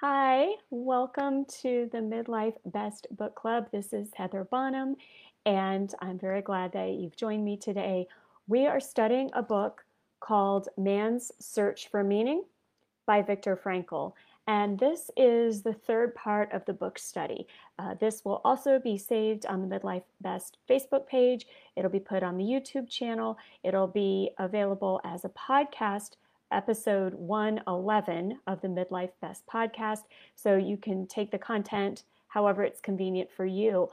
Hi, welcome to the Midlife Best Book Club. This is Heather Bonham, and I'm very glad that you've joined me today. We are studying a book called Man's Search for Meaning by Viktor Frankl. And this is the third part of the book study. Uh, this will also be saved on the Midlife Best Facebook page. It'll be put on the YouTube channel. It'll be available as a podcast, episode 111 of the Midlife Best podcast. So you can take the content however it's convenient for you.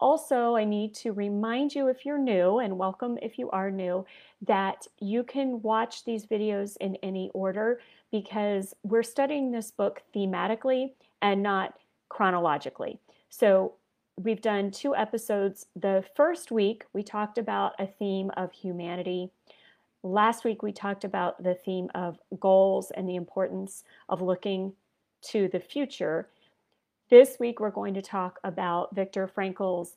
Also, I need to remind you if you're new, and welcome if you are new, that you can watch these videos in any order because we're studying this book thematically and not chronologically. So, we've done two episodes. The first week, we talked about a theme of humanity. Last week, we talked about the theme of goals and the importance of looking to the future. This week, we're going to talk about Viktor Frankl's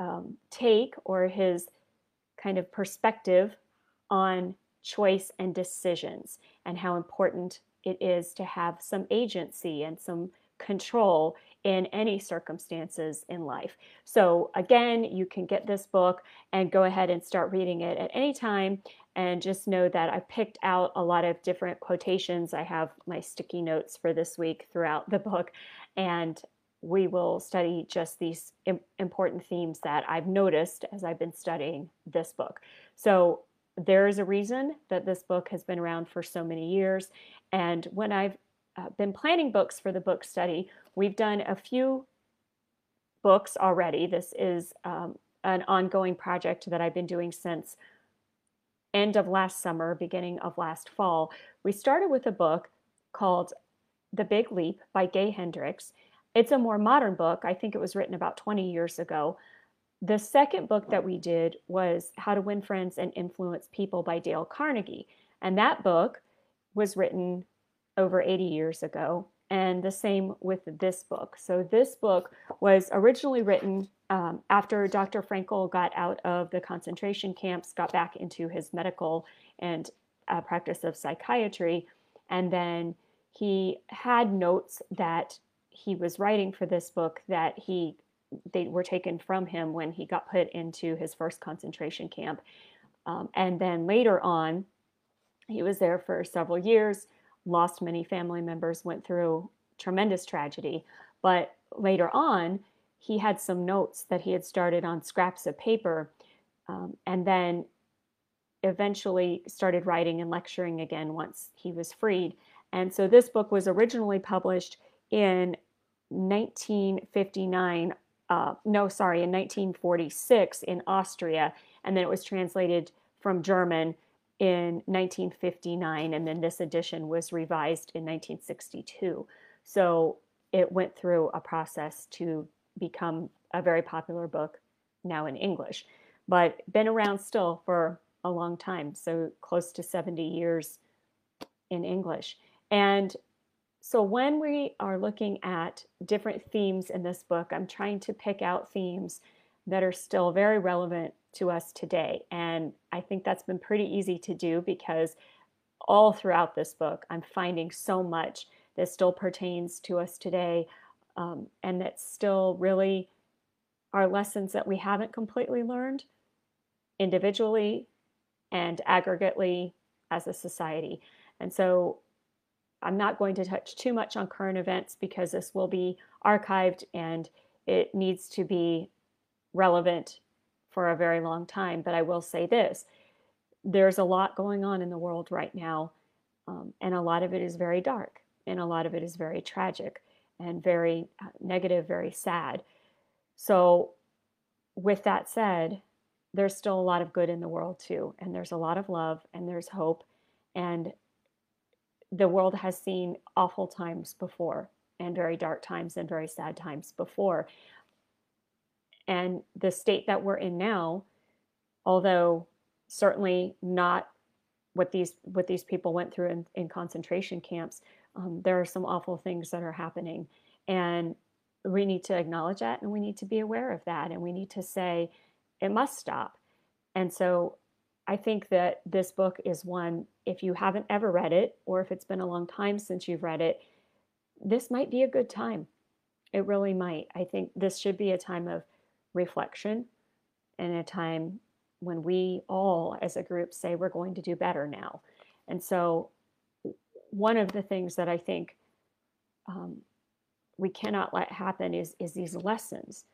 um, take or his kind of perspective on choice and decisions and how important it is to have some agency and some control in any circumstances in life. So, again, you can get this book and go ahead and start reading it at any time. And just know that I picked out a lot of different quotations. I have my sticky notes for this week throughout the book. And we will study just these important themes that I've noticed as I've been studying this book. So, there is a reason that this book has been around for so many years. And when I've uh, been planning books for the book study, we've done a few books already. This is um, an ongoing project that I've been doing since end of last summer, beginning of last fall. We started with a book called The Big Leap by Gay Hendricks. It's a more modern book. I think it was written about 20 years ago. The second book that we did was How to Win Friends and Influence People by Dale Carnegie. And that book was written over 80 years ago. And the same with this book. So, this book was originally written um, after Dr. Frankl got out of the concentration camps, got back into his medical and uh, practice of psychiatry. And then he had notes that he was writing for this book that he they were taken from him when he got put into his first concentration camp. Um, and then later on, he was there for several years, lost many family members, went through tremendous tragedy. But later on, he had some notes that he had started on scraps of paper um, and then eventually started writing and lecturing again once he was freed. And so this book was originally published in 1959 uh, no, sorry, in 1946 in Austria, and then it was translated from German in 1959, and then this edition was revised in 1962. So it went through a process to become a very popular book now in English, but been around still for a long time, so close to 70 years in English. And so when we are looking at different themes in this book, I'm trying to pick out themes that are still very relevant to us today. And I think that's been pretty easy to do because all throughout this book, I'm finding so much that still pertains to us today um, and that still really are lessons that we haven't completely learned individually and aggregately as a society. And so I'm not going to touch too much on current events because this will be archived and it needs to be relevant for a very long time. But I will say this there's a lot going on in the world right now, um, and a lot of it is very dark, and a lot of it is very tragic and very uh, negative, very sad. So, with that said, there's still a lot of good in the world too, and there's a lot of love, and there's hope, and the world has seen awful times before and very dark times and very sad times before. And the state that we're in now, although certainly not what these what these people went through in, in concentration camps, um, there are some awful things that are happening, and we need to acknowledge that, and we need to be aware of that, and we need to say it must stop. And so I think that this book is one, if you haven't ever read it, or if it's been a long time since you've read it, this might be a good time. It really might. I think this should be a time of reflection and a time when we all as a group say we're going to do better now. And so, one of the things that I think um, we cannot let happen is, is these lessons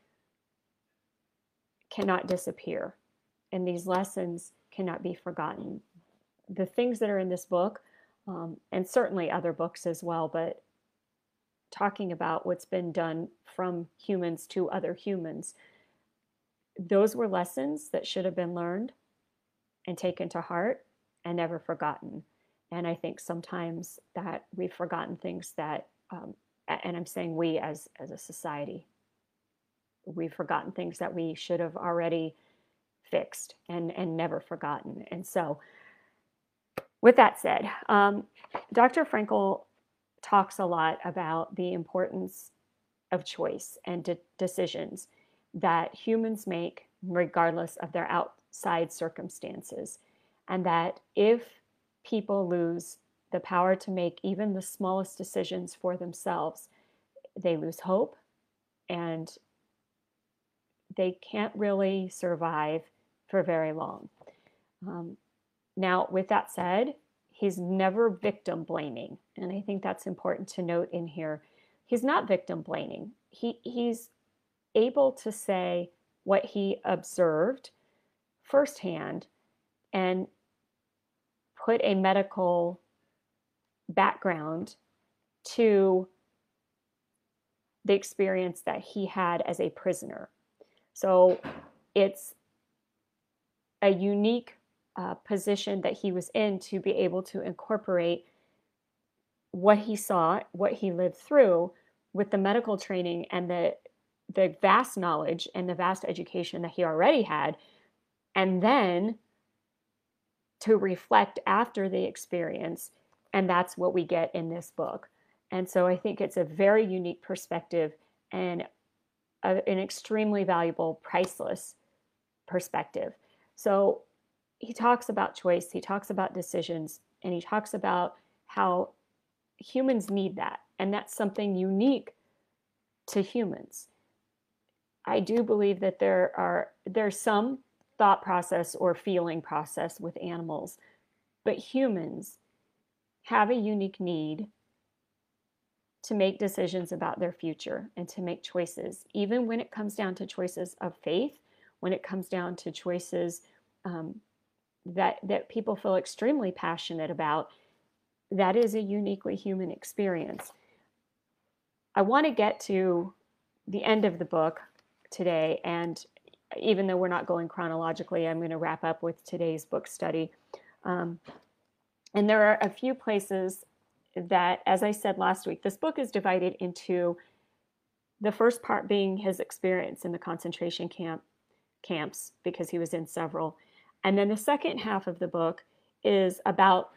cannot disappear. And these lessons cannot be forgotten. The things that are in this book, um, and certainly other books as well, but talking about what's been done from humans to other humans, those were lessons that should have been learned and taken to heart and never forgotten. And I think sometimes that we've forgotten things that, um, and I'm saying we as as a society, we've forgotten things that we should have already fixed and and never forgotten. And so, with that said, um, Dr. Frankl talks a lot about the importance of choice and de- decisions that humans make regardless of their outside circumstances. And that if people lose the power to make even the smallest decisions for themselves, they lose hope and they can't really survive for very long. Um, now, with that said, he's never victim blaming. And I think that's important to note in here. He's not victim blaming. He, he's able to say what he observed firsthand and put a medical background to the experience that he had as a prisoner. So it's a unique uh, position that he was in to be able to incorporate what he saw, what he lived through with the medical training and the the vast knowledge and the vast education that he already had, and then to reflect after the experience. And that's what we get in this book. And so I think it's a very unique perspective and a, an extremely valuable, priceless perspective. So he talks about choice, he talks about decisions, and he talks about how humans need that. And that's something unique to humans. I do believe that there are there's some thought process or feeling process with animals, but humans have a unique need to make decisions about their future and to make choices, even when it comes down to choices of faith, when it comes down to choices um, that that people feel extremely passionate about. That is a uniquely human experience. I want to get to the end of the book today. And even though we're not going chronologically, I'm going to wrap up with today's book study. Um, and there are a few places that, as I said last week, this book is divided into the first part being his experience in the concentration camp camps because he was in several. And then the second half of the book is about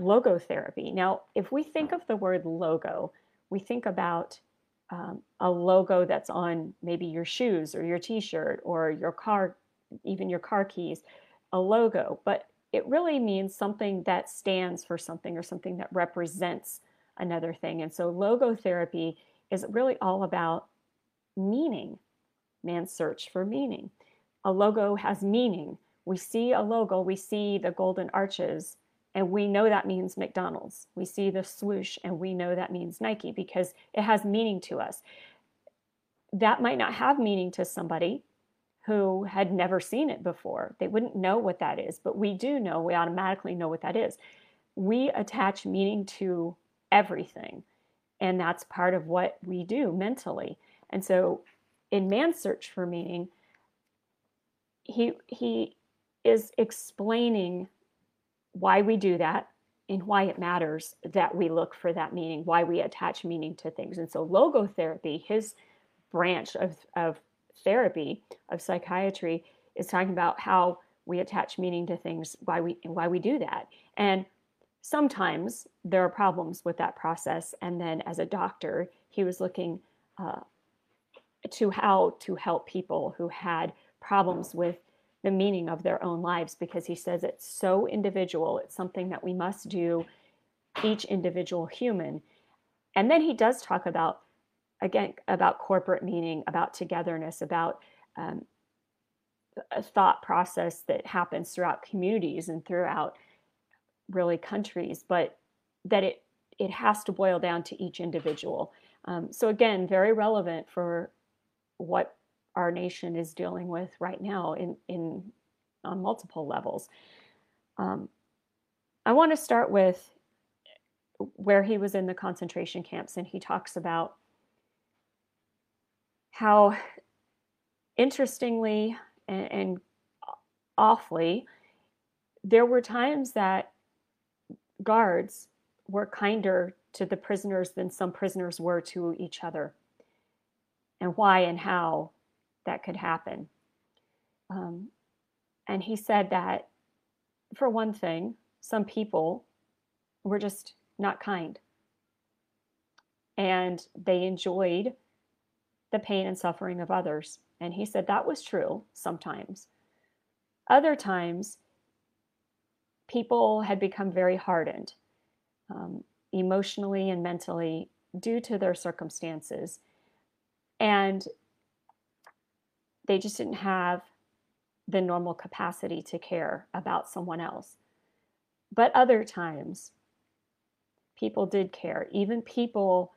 logotherapy. Now, if we think of the word logo, we think about um, a logo that's on maybe your shoes or your t-shirt or your car even your car keys a logo. But it really means something that stands for something or something that represents another thing. And so logo therapy is really all about meaning. Man's search for meaning. A logo has meaning. We see a logo we see the golden arches and we know that means McDonald's. We see the swoosh and we know that means Nike because it has meaning to us. That might not have meaning to somebody who had never seen it before. They wouldn't know what that is, but we do know, we automatically know what that is. We attach meaning to everything, and that's part of what we do mentally. And so in man's search for meaning, he he is explaining why we do that and why it matters that we look for that meaning, why we attach meaning to things. And so, logotherapy, his branch of, of therapy, of psychiatry, is talking about how we attach meaning to things, why we why we do that. And sometimes there are problems with that process. And then, as a doctor, he was looking uh, to how to help people who had problems with the meaning of their own lives because he says it's so individual. It's something that we must do, each individual human. and then he does talk about again about corporate meaning, about togetherness, about um, a thought process that happens throughout communities and throughout really countries, but that it it has to boil down to each individual. Um, so again, very relevant for what our nation is dealing with right now in in on multiple levels. Um, I want to start with where he was in the concentration camps, and he talks about how interestingly and, and awfully, there were times that guards were kinder to the prisoners than some prisoners were to each other, and why and how that could happen. Um, and he said that, for one thing, some people were just not kind. And they enjoyed the pain and suffering of others. And he said that was true sometimes. Other times, people had become very hardened um, emotionally and mentally due to their circumstances. And they just didn't have the normal capacity to care about someone else. But other times, people did care, even people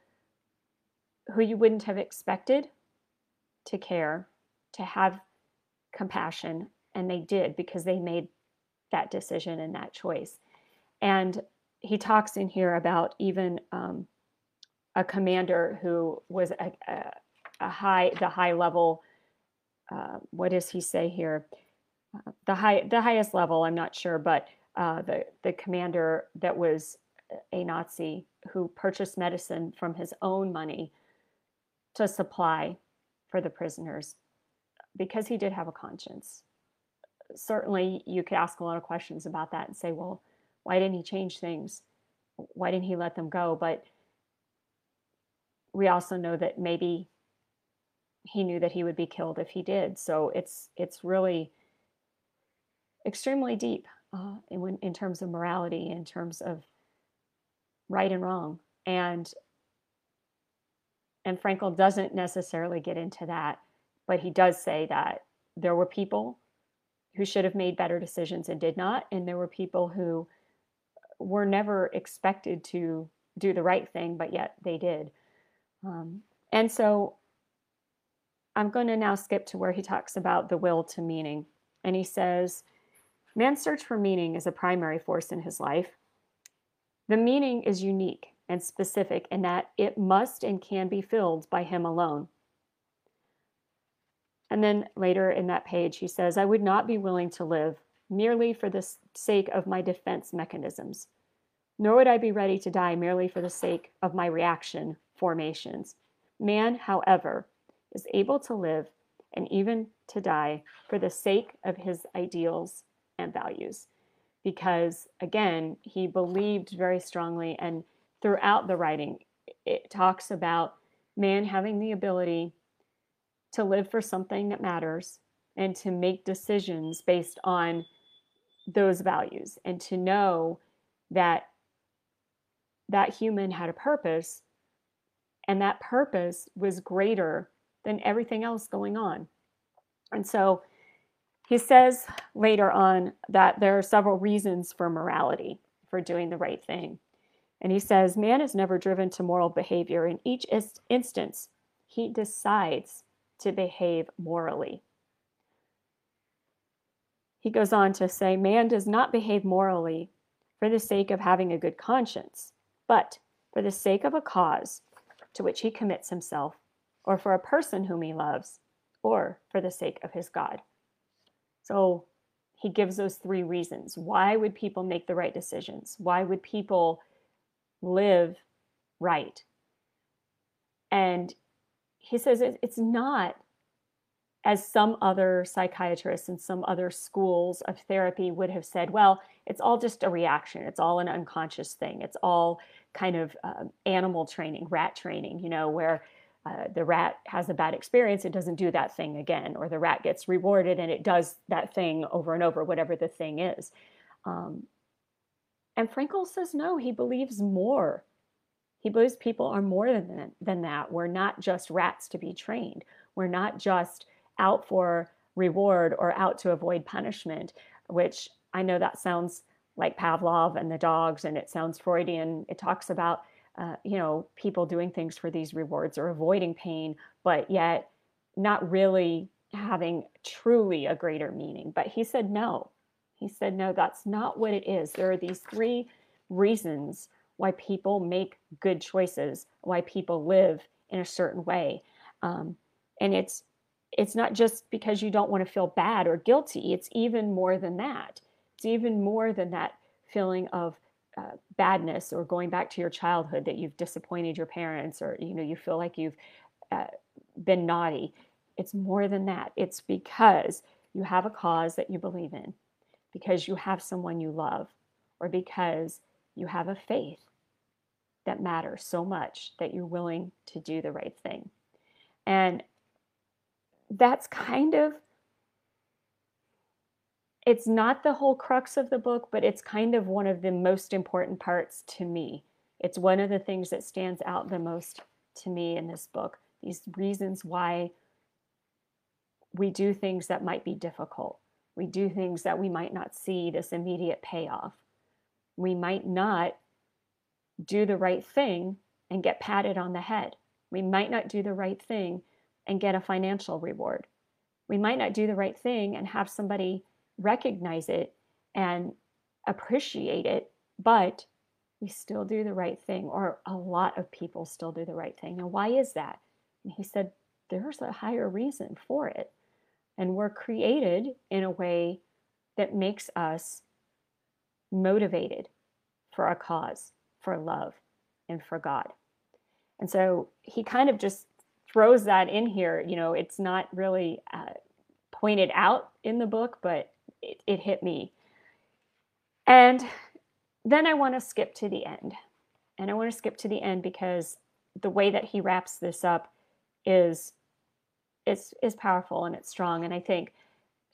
who you wouldn't have expected to care, to have compassion, and they did because they made that decision and that choice. And he talks in here about even um, a commander who was a, a, a, high, the high level. Uh, what does he say here? Uh, the high, the highest level. I'm not sure, but uh, the the commander that was a Nazi who purchased medicine from his own money to supply for the prisoners because he did have a conscience. Certainly, you could ask a lot of questions about that and say, well, why didn't he change things? Why didn't he let them go? But we also know that maybe he knew that he would be killed if he did. So it's it's really extremely deep uh, in, in terms of morality, in terms of right and wrong, and and Frankl doesn't necessarily get into that, but he does say that there were people who should have made better decisions and did not, and there were people who were never expected to do the right thing, but yet they did. Um, and so I'm going to now skip to where he talks about the will to meaning. And he says, Man's search for meaning is a primary force in his life. The meaning is unique and specific in that it must and can be filled by him alone. And then later in that page, he says, I would not be willing to live merely for the sake of my defense mechanisms, nor would I be ready to die merely for the sake of my reaction formations. Man, however, is able to live and even to die for the sake of his ideals and values. Because again, he believed very strongly, and throughout the writing, it talks about man having the ability to live for something that matters and to make decisions based on those values and to know that that human had a purpose and that purpose was greater than everything else going on. And so he says later on that there are several reasons for morality, for doing the right thing. And he says, Man is never driven to moral behavior. In each instance, he decides to behave morally. He goes on to say, Man does not behave morally for the sake of having a good conscience, but for the sake of a cause to which he commits himself, or for a person whom he loves, or for the sake of his God. So he gives those three reasons. Why would people make the right decisions? Why would people live right? And he says it's not as some other psychiatrists and some other schools of therapy would have said, well, it's all just a reaction. It's all an unconscious thing. It's all kind of uh, animal training, rat training, you know, where uh, the rat has a bad experience, it doesn't do that thing again, or the rat gets rewarded and it does that thing over and over, whatever the thing is. Um, and Frankl says no, he believes more. He believes people are more than, than that. We're not just rats to be trained. We're not just out for reward or out to avoid punishment, which I know that sounds like Pavlov and the dogs, and it sounds Freudian. It talks about, uh, you know, people doing things for these rewards or avoiding pain, but yet not really having truly a greater meaning. But he said, no. He said, no, that's not what it is. There are these three reasons why people make good choices, why people live in a certain way. Um, and it's it's not just because you don't want to feel bad or guilty. It's even more than that. It's even more than that feeling of uh, badness or going back to your childhood that you've disappointed your parents or you know you feel like you've uh, been naughty. It's more than that. It's because you have a cause that you believe in, because you have someone you love, or because you have a faith that matters so much that you're willing to do the right thing. And that's kind of it's not the whole crux of the book, but it's kind of one of the most important parts to me. It's one of the things that stands out the most to me in this book. These reasons why we do things that might be difficult. We do things that we might not see this immediate payoff. We might not do the right thing and get patted on the head. We might not do the right thing and get a financial reward. We might not do the right thing and have somebody recognize it and appreciate it, but we still do the right thing, or a lot of people still do the right thing. And why is that? And he said, there's a higher reason for it. And we're created in a way that makes us motivated for a cause, for love, and for God. And so he kind of just throws that in here. You know, it's not really uh, pointed out in the book, but it hit me. And then I want to skip to the end. And I want to skip to the end because the way that he wraps this up is is is powerful and it's strong. And I think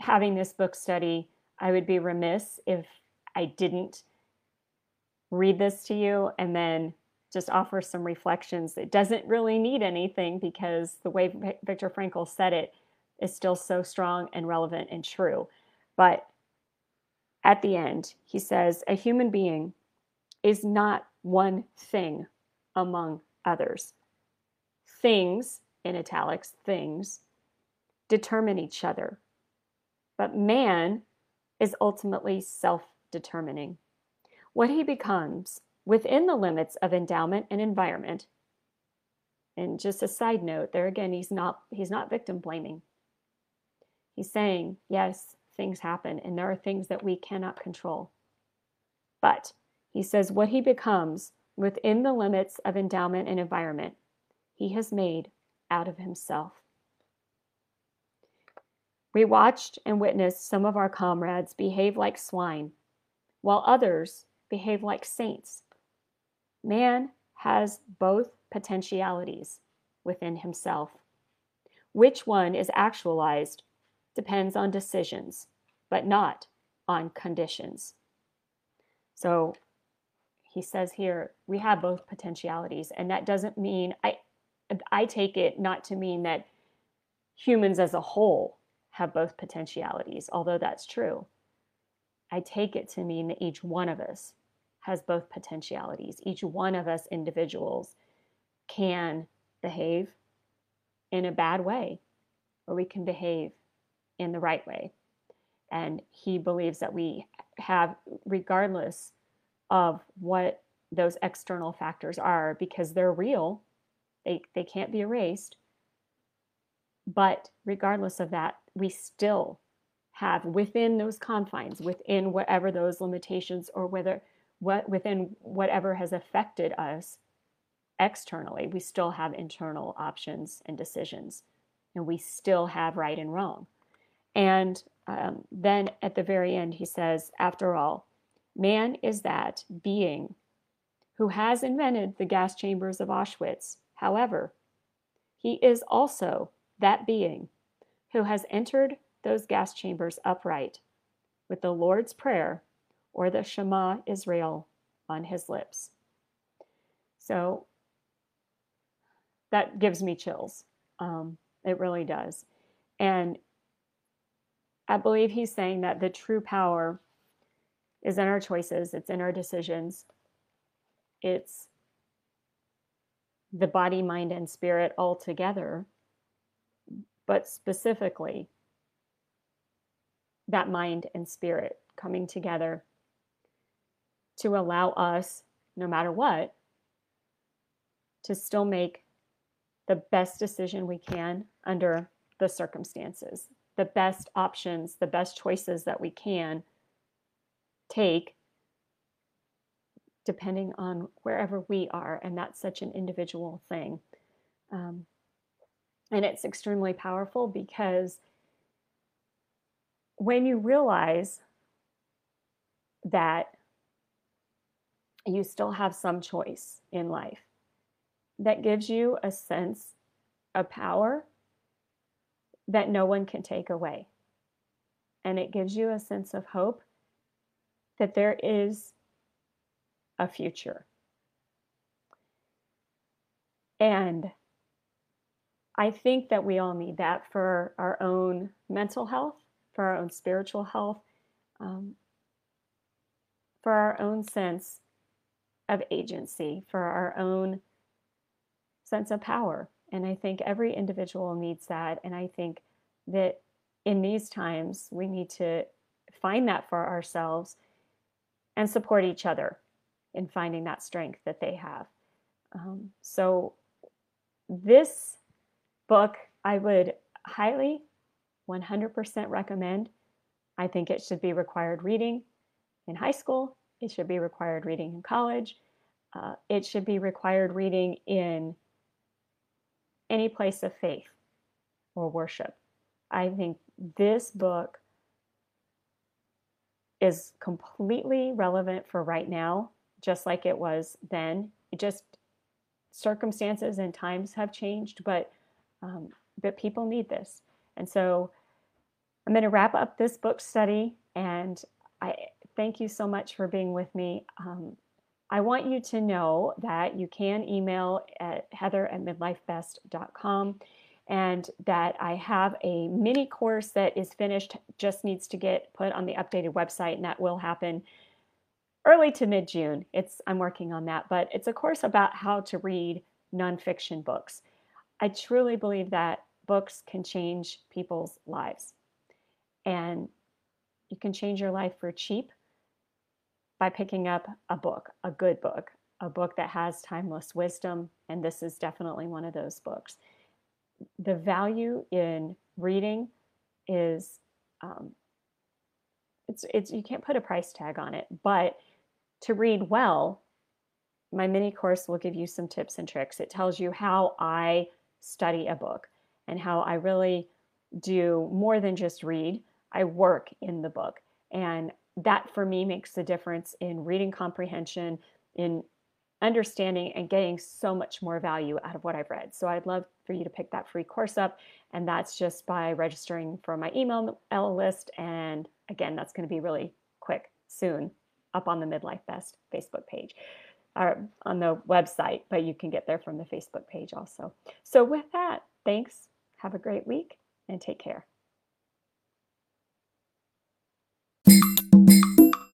having this book study, I would be remiss if I didn't read this to you and then just offer some reflections. It doesn't really need anything because the way Viktor Frankl said it is still so strong and relevant and true. But at the end, he says, a human being is not one thing among others. Things, in italics, things, determine each other. But man is ultimately self determining. What he becomes within the limits of endowment and environment. And just a side note, there again, he's not he's not victim blaming. He's saying, yes, things happen and there are things that we cannot control. But he says what he becomes within the limits of endowment and environment, he has made out of himself. We watched and witnessed some of our comrades behave like swine, while others behave like saints Man has both potentialities within himself. Which one is actualized depends on decisions, but not on conditions. So he says here, we have both potentialities, and that doesn't mean I I take it not to mean that humans as a whole have both potentialities, although that's true. I take it to mean that each one of us has both potentialities. Each one of us individuals can behave in a bad way, or we can behave in the right way. And he believes that we have, regardless of what those external factors are, because they're real, they, they can't be erased. But regardless of that, we still have within those confines, within whatever those limitations or whether what within whatever has affected us externally, we still have internal options and decisions, and we still have right and wrong. And um, then at the very end, he says, after all, man is that being who has invented the gas chambers of Auschwitz. However, he is also that being who has entered those gas chambers upright with the Lord's Prayer or the Shema Israel on his lips. So that gives me chills. Um, it really does. And I believe he's saying that the true power is in our choices, it's in our decisions, it's the body, mind, and spirit all together, but specifically that mind and spirit coming together to allow us, no matter what, to still make the best decision we can under the circumstances, the best options, the best choices that we can take depending on wherever we are. And that's such an individual thing. Um, and it's extremely powerful because when you realize that you still have some choice in life, that gives you a sense of power that no one can take away. And it gives you a sense of hope that there is a future. And I think that we all need that for our own mental health, for our own spiritual health, um, for our own sense of agency, for our own sense of power. And I think every individual needs that. And I think that in these times, we need to find that for ourselves and support each other in finding that strength that they have. Um, so, this book I would highly 100% recommend. I think it should be required reading in high school, it should be required reading in college, uh, it should be required reading in any place of faith or worship. I think this book is completely relevant for right now, just like it was then. It just circumstances and times have changed, but um, but people need this. And so I'm going to wrap up this book study, and I thank you so much for being with me. Um, I want you to know that you can email at heather at midlifebest.com and that I have a mini course that is finished, just needs to get put on the updated website, and that will happen early to mid June. It's I'm working on that, but it's a course about how to read nonfiction books. I truly believe that books can change people's lives, and you can change your life for cheap by picking up a book, a good book, a book that has timeless wisdom. And this is definitely one of those books. The value in reading is, um, it's, it's, you can't put a price tag on it, but to read well, my mini course will give you some tips and tricks. It tells you how I study a book and how I really do more than just read. I work in the book. And that for me makes the difference in reading comprehension, in understanding and getting so much more value out of what I've read. So I'd love for you to pick that free course up. And that's just by registering for my email list. And again, that's going to be really quick soon up on the Midlife Best Facebook page or on the website, but you can get there from the Facebook page also. So with that, thanks. Have a great week and take care.